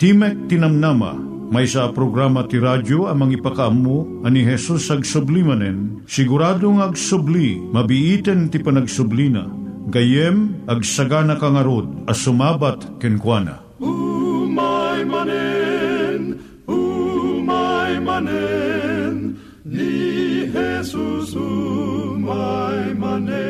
Timek Tinamnama, may sa programa ti radyo amang ipakaamu ani Jesus ag sublimanen, siguradong ag subli, mabiiten ti panagsublina, gayem ag sagana kangarod as sumabat kenkwana. Umay manen, umay manen, ni Jesus umay manen.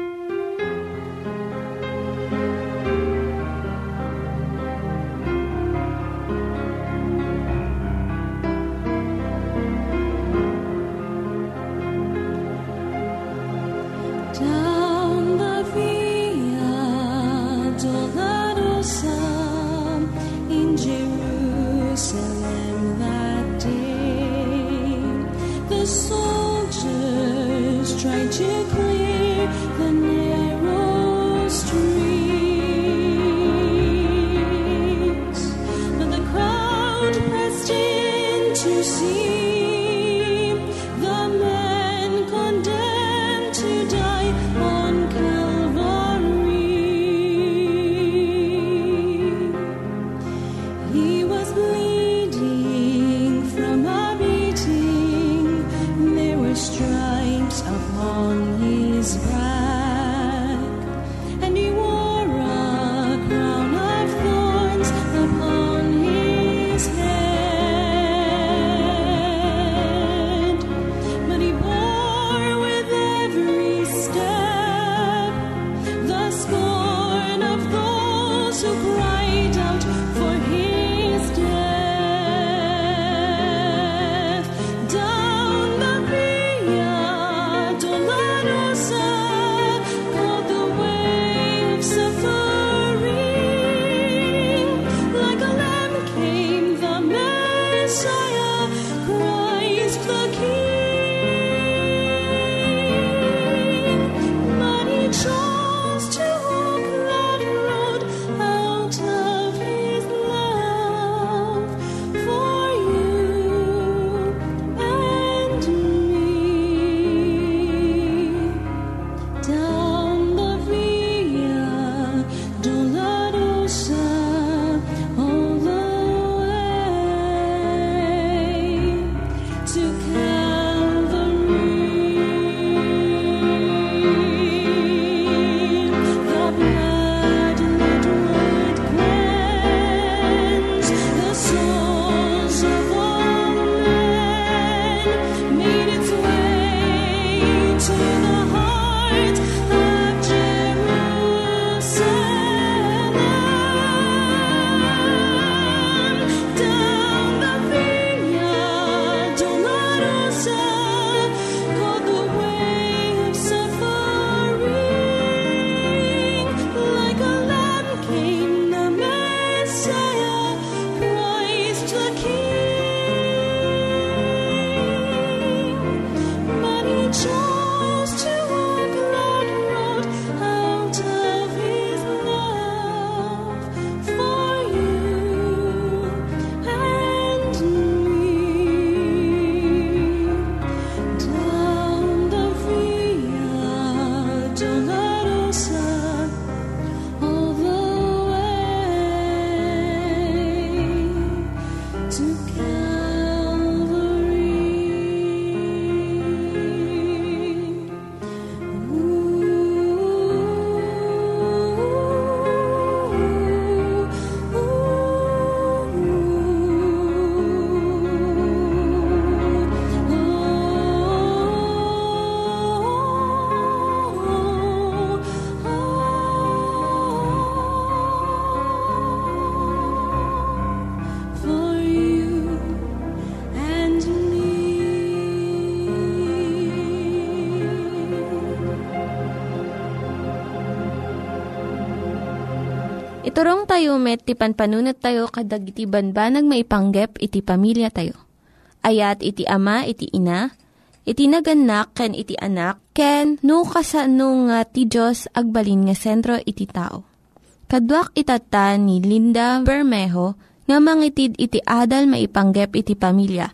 Tayo met, ti panpanunat tayo kadag iti banbanag maipanggep iti pamilya tayo. Ayat iti ama, iti ina, iti naganak, ken iti anak, ken no, kasano nga ti Diyos agbalin nga sentro iti tao. Kaduak itata ni Linda Bermejo nga mangitid iti adal maipanggep iti pamilya.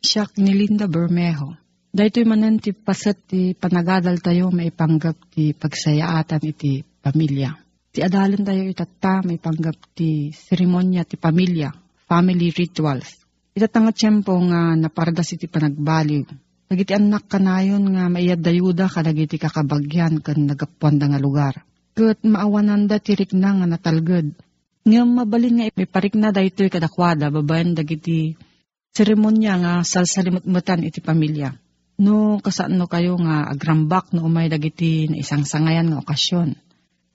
Siya ni Linda Bermejo. Dahito manan ti pasat ti panagadal tayo maipanggap ti pagsayaatan iti pamilya. Ti adalan tayo itata maipanggap ti seremonya ti pamilya, family rituals. Itatanga tiyempo nga napardas iti panagbaliw. Nagiti anak kanayon nga maiyad dayuda kadagiti kakabagyan kan nagapuan nga lugar. Kat maawanan da tirik na nga natalgad. Nga mabalin nga iparik na da ito'y kadakwada, babayan dagiti seremonya nga salsalimutmutan iti pamilya. No, kasano kayo nga agrambak no umay dagiti na isang sangayan nga okasyon.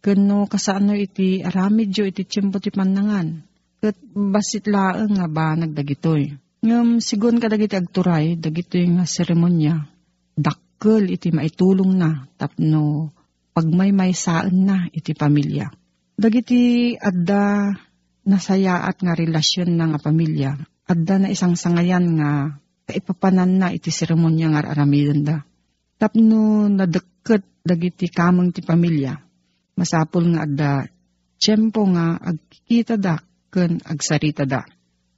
Kano kasano iti aramidyo iti tiyempo ti panangan. Kat basit laeng nga ba nagdagitoy. Ngam sigon ka dagiti agturay, dagitoy nga seremonya. Dakkel iti maitulong na tapno pagmay saan na iti pamilya. Dagiti adda nasayaat nga relasyon na nga pamilya, adda na isang sangayan nga kaipapanan na iti seremonya nga aramidon da. Tapno nadeket dagiti kamang ti pamilya, masapul nga adda tiyempo nga agkikita da ken agsarita da.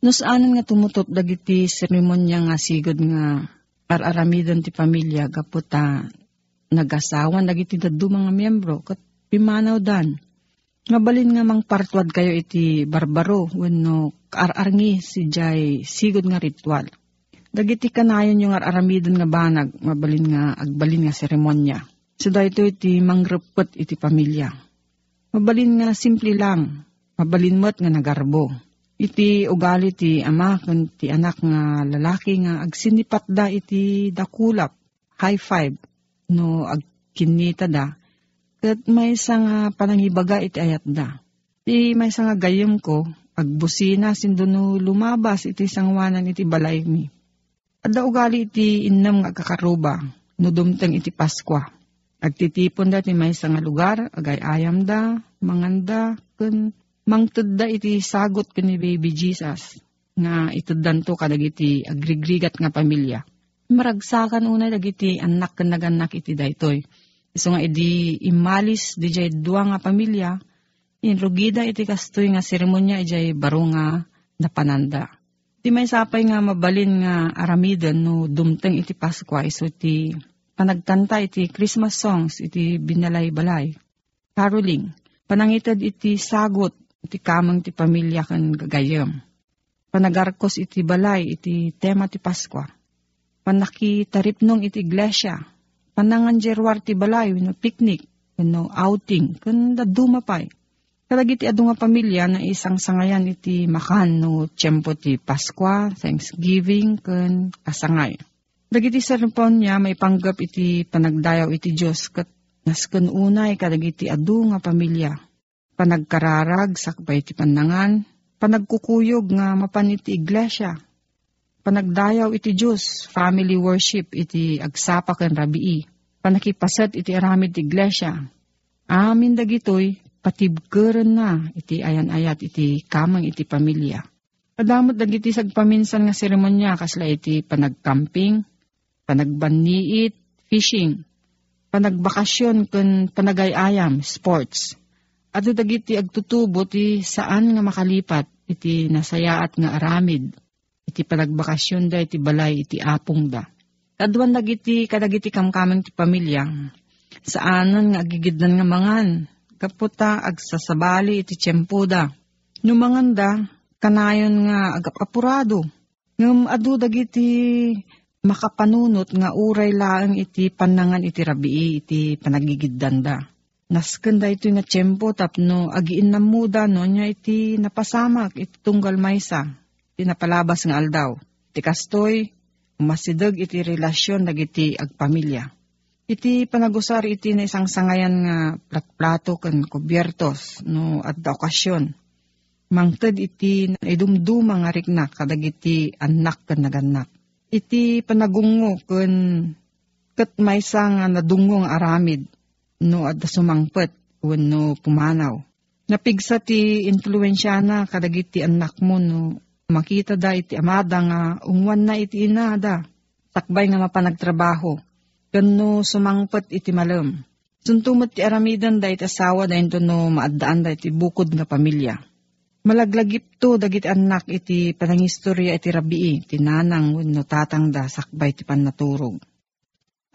No saanan nga tumutop dagiti seremonya nga sigod nga araramidon ti pamilya gaputa nagasawan dagiti daddo mga miyembro kat pimanaw dan. Ngabalin nga mang partwad kayo iti barbaro wenno kaararngi si jay sigod nga ritual. Dagiti kanayon yung aramidon nga banag mabalin nga agbalin nga seremonya. So dahito iti mangrepet iti pamilya. Mabalin nga simple lang, mabalin mo't nga nagarbo. Iti ugali ti ama kun ti anak nga lalaki nga agsinipat da iti dakulap, high five, no agkinita da. Kat may nga panangibaga iti ayat da. Ti may nga gayom ko, agbusina sindo lumabas iti sangwanan iti balay mi. Adda ugali iti innam nga kakaruba, no dumteng iti Paskwa. Agtitipon da ti may nga lugar, agay ayam da, manganda, kun mangtud da iti sagot ni baby Jesus nga ituddan to kadagiti agrigrigat nga pamilya maragsakan una dagiti anak ken naganak iti daytoy. So nga idi imalis di jay dua nga pamilya, inrugida iti kastoy nga seremonya ijay baro nga napananda. Di may sapay nga mabalin nga aramiden no dumteng iti Paskwa iso iti panagkanta iti Christmas songs iti binalay-balay. Caroling, panangitad iti sagot iti kamang ti pamilya kan gagayam. Panagarkos iti balay iti tema ti Paskwa panaki taripnong iti iglesia, panangan jerwar ti balay, no picnic, no outing, kun dumapay. Kalagiti adu nga pamilya na isang sangayan iti makan no tiyempo ti Paskwa, Thanksgiving, kun kasangay. Dagiti sarapon niya may panggap iti panagdayaw iti Diyos kat nasken unay kadagiti adu nga pamilya. Panagkararag sakbay ti panangan, panagkukuyog nga mapan iti iglesia, panagdayaw iti Diyos, family worship iti agsapa ken rabii, panakipasat iti aramid ti iglesia. Amin dagitoy, patibgeren na iti ayan-ayat iti kamang iti pamilya. Kadamot dagiti sagpaminsan nga seremonya kasla iti panagcamping, panagbanniit, fishing, panagbakasyon ken panagayayam, sports. Ato dagiti agtutubo ti saan nga makalipat iti nasayaat nga aramid iti panagbakasyon da, iti balay, iti apong da. Kaduan dagiti kadagiti kamkamang ti pamilya, saanan nga agigidnan nga mangan, kaputa agsasabali iti tiyempo da. Numangan da, kanayon nga agapapurado. Ngam adu dagiti makapanunot nga uray laang iti panangan iti rabii iti panagigiddan da. Nasken da ito nga tiyempo tapno agiin na muda no nya iti napasamak iti tunggal maysa tinapalabas nga aldaw. Iti kastoy, masideg iti relasyon dagiti agpamilya. Iti panagusar iti na isang sangayan nga platplato ken kubyertos no adda okasyon. Mangted iti idumduma nga rikna kadagiti anak ken naganak. Iti panagungo ken ket maysa nga nadungong aramid no adda sumangpet wenno pumanaw. Napigsa ti influensya na kadagiti anak mo no makita da iti amada nga ungwan na iti inada. Takbay nga mapanagtrabaho. Kano sumangpet iti malam. Suntumot ti aramidan da iti asawa da ito no maadaan da iti bukod nga pamilya. Malaglagip to dagiti anak iti panangistorya iti rabii, ti nanang wenno tatang da sakbay ti pannaturog.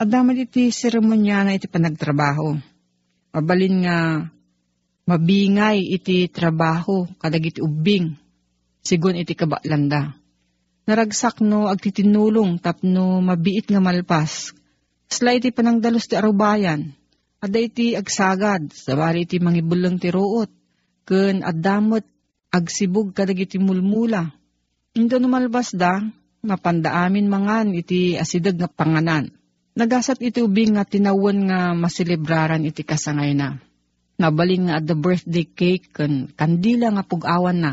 Adama iti seremonya na iti panagtrabaho. Mabalin nga mabingay iti trabaho kadagiti ubing sigon iti kabalanda. Naragsak no agtitinulong tapno mabiit nga malpas. Sla iti panangdalos ti arubayan. Ada iti agsagad, sabari iti mangibulang ti ruot. Ken addamot agsibog kadagiti mulmula. Indo numalbas da, mapandaamin mangan iti asidag nga panganan. Nagasat iti ubing nga tinawan nga maselebraran iti kasangay na nabaling nga at the birthday cake kan kandila nga pugawan na.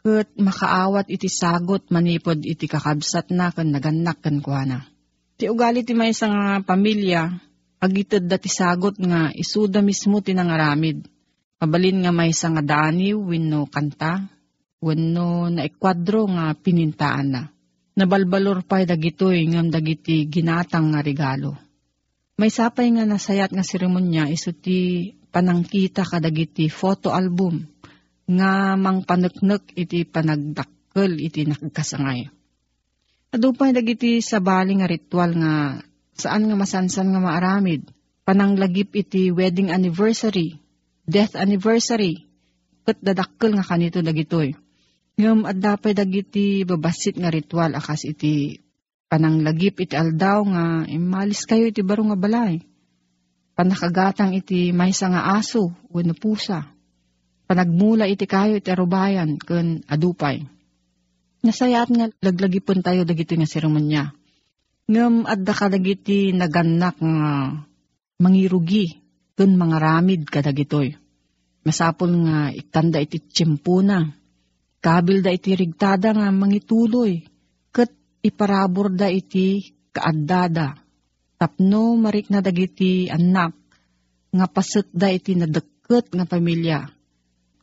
Kat makaawat iti sagot manipod iti kakabsat na kan naganak kan kuana. Ti ugali ti may nga pamilya, agitad dati sagot nga isuda mismo tinangaramid. Mabalin nga may nga dani wenno kanta, wenno na ikwadro nga pinintaan na. Nabalbalor pa'y dagitoy ngam dagiti ginatang nga regalo. May sapay nga nasayat nga seremonya iso ti panangkita kadagiti photo album nga mang paneknek iti panagdakkel iti nakagkasangay. Adupay dagiti sabali nga ritual nga saan nga masansan nga maaramid, pananglagip iti wedding anniversary, death anniversary, kat dadakkel nga kanito dagitoy. Ngam at dapay dagiti babasit nga ritual akas iti pananglagip iti aldaw nga imalis kayo iti baro nga balay panakagatang iti maysa nga aso wenno pusa. Panagmula iti kayo iti arubayan ken adupay. Nasayat nga laglagipon tayo dagiti nga seremonya. Ngem adda ka dagiti naganak nga mangirugi ken mga ramid kadagitoy. Masapol nga itanda iti tiyempuna. Kabil da iti rigtada nga mangituloy. Ket iparabor da iti kaaddada tapno marik na dagiti anak nga paset da iti nadeket nga pamilya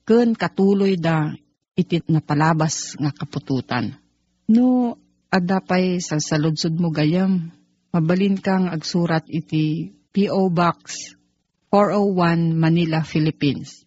ken katuloy da iti napalabas nga kapututan. No, adda pa'y salsaludsod mo gayam, mabalin kang agsurat iti P.O. Box 401 Manila, Philippines.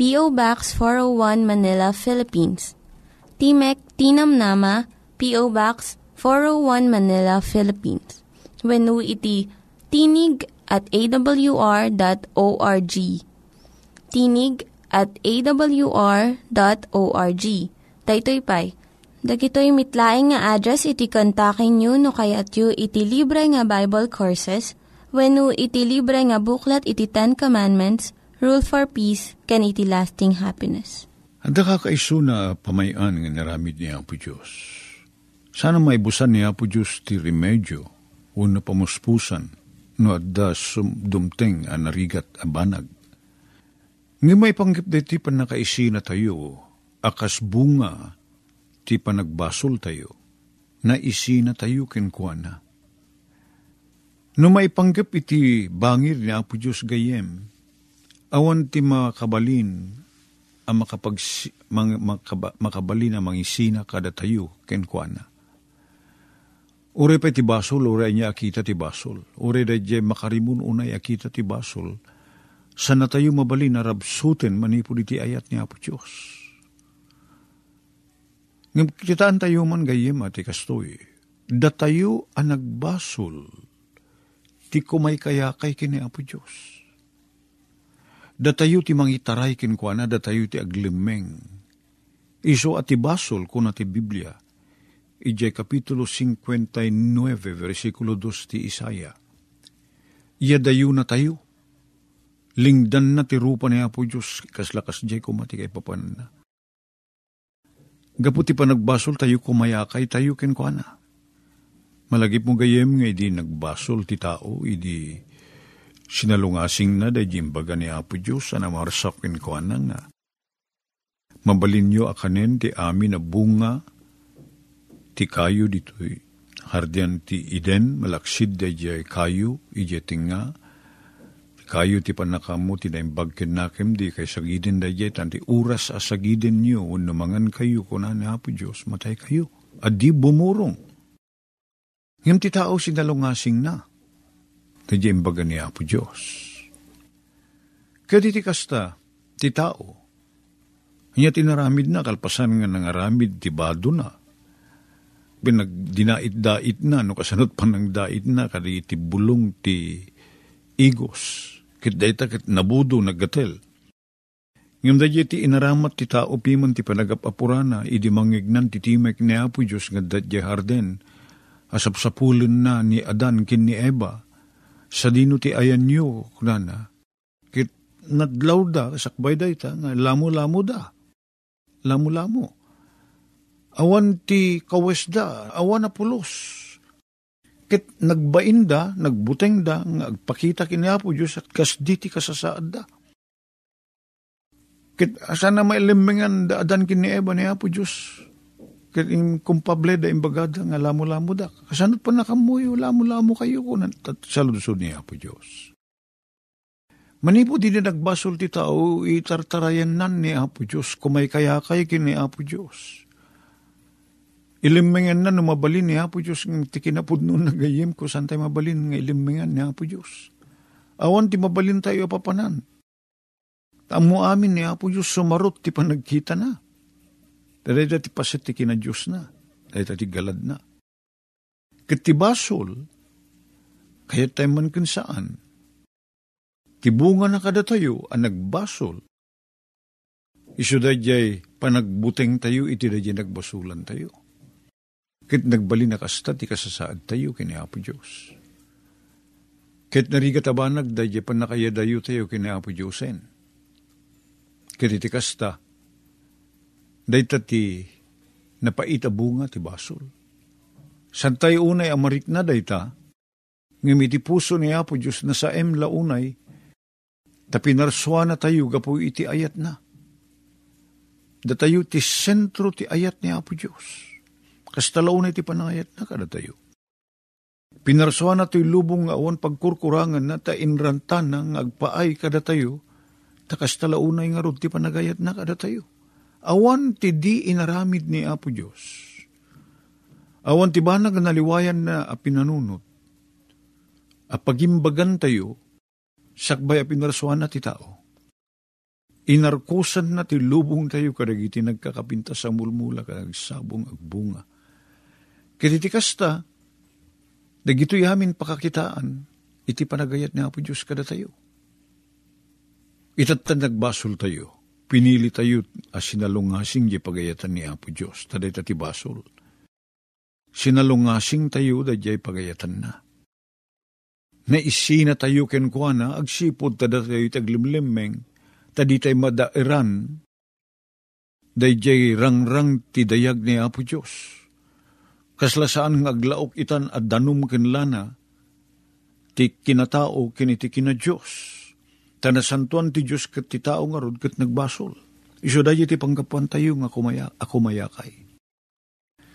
P.O. Box 401 Manila, Philippines. Timek Tinam Nama, P.O. Box 401 Manila, Philippines. When iti tinig at awr.org. Tinig at awr.org. Daytoy pay. Dagitoy mitlaing nga address iti kontakin nyo no kayat yu iti libre nga Bible Courses when iti libre nga buklat iti Ten Commandments, Rule for Peace, can iti lasting happiness. Anda ka kaiso na pamayan nga naramid niya po Diyos sana may busan niya po Diyos ti remedyo, o pamuspusan, no adda dumteng a narigat a banag. Nga may panggip de ti panakaisi na tayo, akas bunga ti panagbasol tayo, na isi na tayo kenkwana. No may panggip iti bangir ni Apo Diyos gayem, awan ti makabalin ang makapag, makaba, makabalin ang mangisina kada tayo kenkwana. Ure pa ti basol, ure niya akita ti basol. Ure da jay makarimun unay akita ti basol. Sana tayo mabali na rabsuten manipod iti ayat ni Apo Diyos. Ngam tayo man gayem ati kastoy. Da tayo ang nagbasol. Ti kumay kaya kay kini Apo Diyos. Da tayo ti mangitaray kinkwana, da tayo ti aglimeng. Iso ati basol kuna ti Biblia Ije kapitulo 59, versikulo 2 ti Isaya. Iyadayo na tayo. Lingdan na ti rupa ni Apo Diyos, kaslakas jay kumati kay papanan na. Gaputi pa nagbasol tayo kumayakay tayo kenkwana. Malagip mo gayem nga idi nagbasol ti tao, idi sinalungasing na da jimbaga ni Apo Diyos, ana marsak kenkwana nga. Mabalin nyo akanen ti amin na bunga, ti kayo dito'y hardian ti iden, malaksid da jay kayo, ije tinga, kayo ti panakamu ti naimbag nakem di kay sagidin da jay tanti uras a sagidin nyo uno mangan kayo kuna ni Apo Diyos matay kayo. At di bumurong. Ngam ti tao sinalungasing na jay imbaga ni Apo Diyos. Kaya ti kasta ti tao. Kanya tinaramid na kalpasan nga nangaramid ti bado na. Pinagdinait-dait na, no kasanot pa ng dait na, kadi ti bulong ti igos. Kit dayta kit nabudo naggatel. Ngam da ti inaramat ti tao piman ti panagapapurana, idi mangignan ti timek ni Apo Diyos nga dadya harden, asapsapulen na ni Adan kin ni Eva, sa dino ti ayan nyo, kunana, kit nadlaw da, sakbay dayta, nga lamo-lamo da, lamo-lamo. Awan ti kawes da, awan na pulos, Ket nagbain da, nagbuteng da, nga agpakita kini Apo Diyos at kas diti kasasaad da. Ket asana mailimbingan da adan kini Eva ni Apo Diyos. Ket in kumpable da imbagada nga lamo-lamo da. Kasanot pa nakamuyo, lamo-lamo kayo ko sa lusod ni Apo Diyos. Manipo din na nagbasol ti tao, itartarayan nan ni Apo Diyos, kumay kaya kay kini Apo Diyos. Ilimengan na numabalin ni Apo Diyos ng tikinapod noon na gayem ko saan tayo mabalin ng ilimengan ni Apo Diyos. Awan ti mabalin tayo papanan. Tamo amin ni Apo Diyos sumarot ti panagkita na. Dahil ti pasit kina Diyos na. Dahil ti galad na. Katibasol, kaya tayo man kun saan. Tibunga na kada tayo ang nagbasol. Isu jay panagbuteng tayo, iti da nagbasulan tayo. Kit nagbali na kasta, ti kasasaad tayo kini Apo Diyos. Kit narigat abanag, dahi pa nakayadayo tayo kini Apo Diyosen. Kit iti kasta, dahi ti napaita bunga ti basol. San tayo unay amarik na dahi ta, ngami ti puso ni Apo Diyos na sa em launay, tapinarswa na tayo gapo iti ayat na. Datayo ti sentro ti ayat ni Apo Diyos Kastalaw na iti panayat na kada tayo. Pinarsuan na to'y lubong nga awan pagkurkurangan na ta inrantan nga agpaay kada tayo, ta kastalaunay nga rod ti panagayat na kada tayo. Awan ti di inaramid ni Apo Diyos. Awan ti banag naliwayan na apinanunot. Apagimbagan tayo, sakbay apinarsuan na ti tao. Inarkusan na ti lubong tayo kadagiti nagkakapinta sa mulmula kadag sabong agbunga Kiti kasta, dagito yamin pakakitaan, iti panagayat ni Apo Diyos kada tayo. Itatan nagbasol tayo, pinili tayo as sinalungasing di pagayatan ni Apo Diyos, taday tati basol. Sinalungasing tayo da jay pagayatan na. Naisina tayo ken kuana, agsipod tada tayo taglimlimeng, tadi tayo madairan, day jay rangrang ti dayag ni Apo Diyos kaslasaan ng aglaok itan at danum kinlana, ti kinatao kiniti kina Diyos. Tanasantuan ti Diyos kat ti tao nga rod kat nagbasol. Iso dahi ti pangkapuan tayo nga kumaya, ako mayakay.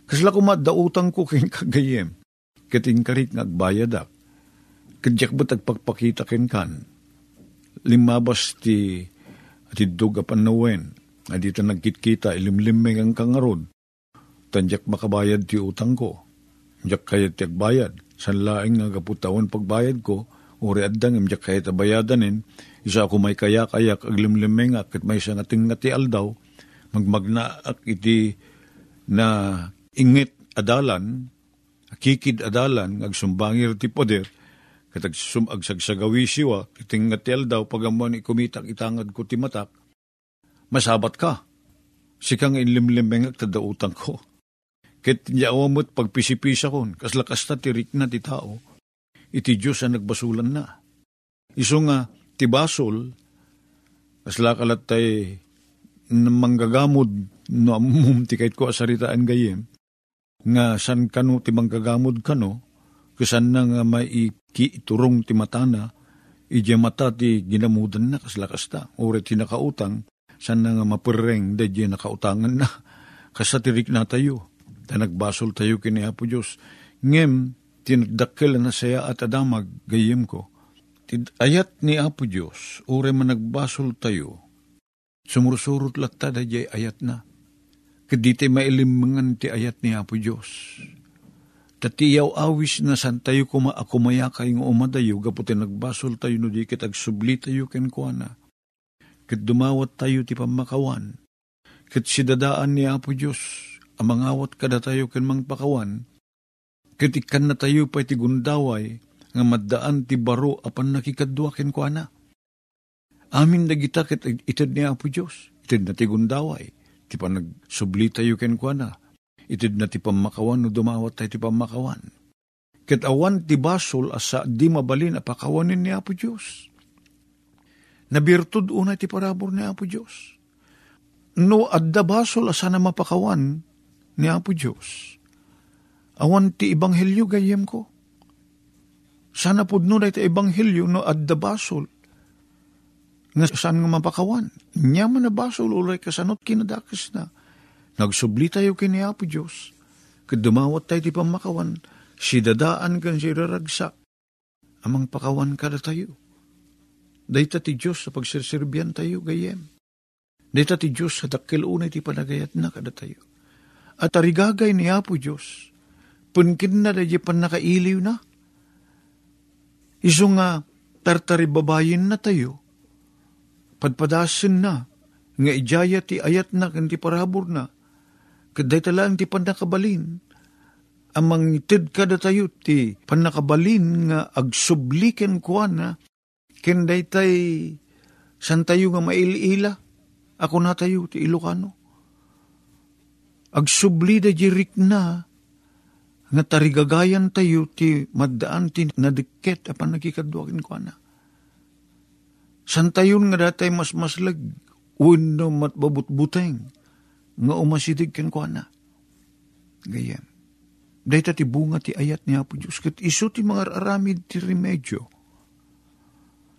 Kasla kumaddautang ko kin kagayem, kating karit nga agbayadak, kadyak ba't agpagpakita kin kan, limabas ti ati duga panawen, na dito nagkitkita, ilimlimeng ang kangarod, tanjak makabayad ti utang ko. Diyak kaya ti agbayad. San laing nga kaputawan pagbayad ko, uri addang imjak kaya tabayadanin, isa ako may kaya-kayak aglimlimeng ak, may isang ating nga ti aldaw, magmagna ak iti na ingit adalan, kikid adalan, agsumbangir ti poder, katag agsagsagawi siwa, iting nga ti aldaw, pagamon ikumitak itangad ko ti matak, masabat ka. Sikang inlimlimeng ak tadautang ko Ket awamot pagpisipisa kon, kaslakas ta tirik na ti tao, iti Diyos ang nagbasulan na. Iso nga, ti basol, kasla kalat tay manggagamod no amum ti kahit ko asaritaan gayem, nga san kano ti manggagamod kano, kasan na nga maiki iturong ti matana, ija mata ti ginamudan na kaslakas ta, ti nakautang, san na nga mapureng da nakautangan na, kasatirik na tayo, ta nagbasol tayo kini Apo Diyos, ngem tinagdakkel na saya at adamag gayem ko, ayat ni Apo Diyos, ore man nagbasol tayo, Sumursurot latta da ayat na. Kaditi mailimangan ti ayat ni Apo Diyos. Tatiyaw awis na san tayo kuma akumaya kayong umadayo gaputi nagbasol tayo no di kit agsubli tayo ken kuana. Kit dumawat tayo ti pamakawan. Kit sidadaan ni Apo Diyos amangawat kada tayo ken pakawan. Kit ikan na tayo pa ti gundaway nga maddaan ti baro apan nakikadwa ken kuana Amin dagita ket itid ni Apo Diyos. Itid na ti gundaway. Ti pa nagsubli tayo ken kwa na. Itid na ti pamakawan no dumawat tayo ti pamakawan. Ket awan ti basol asa di mabalin apakawanin ni Apo Diyos. Nabirtud una ti parabor ni Apo Diyos. No adda basol asa na mapakawan ni Apo Diyos. Awan ti ibanghelyo gayem ko. Sana pudno na iti ebanghelyo no adda basol nga saan nga mapakawan. Nya man na basol ulay kasanot kinadakis na. Nagsubli tayo kini Apo Diyos. Kadumawat tayo di pamakawan. Si dadaan kan si raragsak. Amang pakawan kada tayo. Dayta ti Diyos sa pagsirsirbiyan tayo gayem. Dayta ti Diyos sa dakil unay ti panagayat na kada tayo. At arigagay ni Apo Diyos. Punkin na dahi pan nakailiw na. Iso nga tartari babayin na tayo. Padpadasin na, nga ijaya ti ayat na, kanti parabor na, kaday talang ti panakabalin, amang itid kada tayo ti panakabalin nga agsubliken kuan na, kenday tay san tayo nga mailila, ako na tayo ti Ilocano. Agsubli da jirik na, nga tarigagayan tayo ti maddaan ti nadiket apan nagkikadwakin ko na. Santayon nga datay mas maslag, uno matbabutbuteng, nga umasidig ken ko na. Gayem. Dahil ti bunga ti ayat ni Apo Diyos, kat iso ti mga aramid ti remedyo.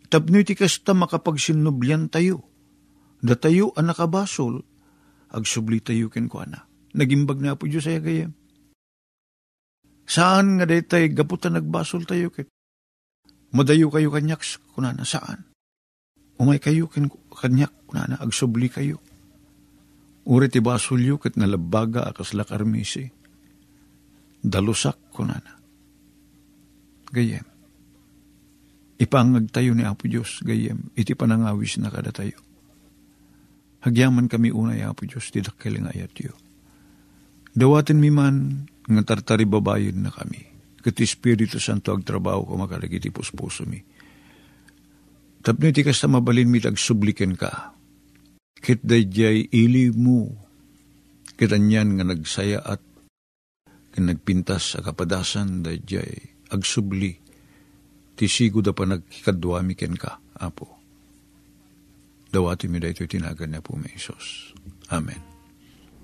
Tapno ti kasta makapagsinublyan tayo. Da tayo ang nakabasol, agsubli tayo ken ko na. Nagimbag na Apo Diyos ay gayem. Saan nga daytay gaputan nagbasol tayo ket? Madayo kayo kanyaks kunana saan? Umay kayo kin kanyak na na agsubli kayo. Uri ti basulyo kat nalabaga akas lakarmisi. Dalusak ko na na. Gayem. Ipangag tayo ni Apo Diyos, gayem, iti panangawis na kada tayo. Hagyaman kami unay Apo Diyos, ti dakkeling ayat yo. Dawatin mi man, nga tartari babayin na kami. Kat Espiritu Santo agtrabaho ko makalagiti puspuso mi Tapno iti kasta mabalin mi tagsubliken ka. Kit dayjay ili mo. Kitanyan nga nagsaya at nagpintas sa kapadasan dayjay agsubli. Tisigo da pa nagkikadwami ken ka, Apo. Dawati mi dayto tinagan na po may. Amen.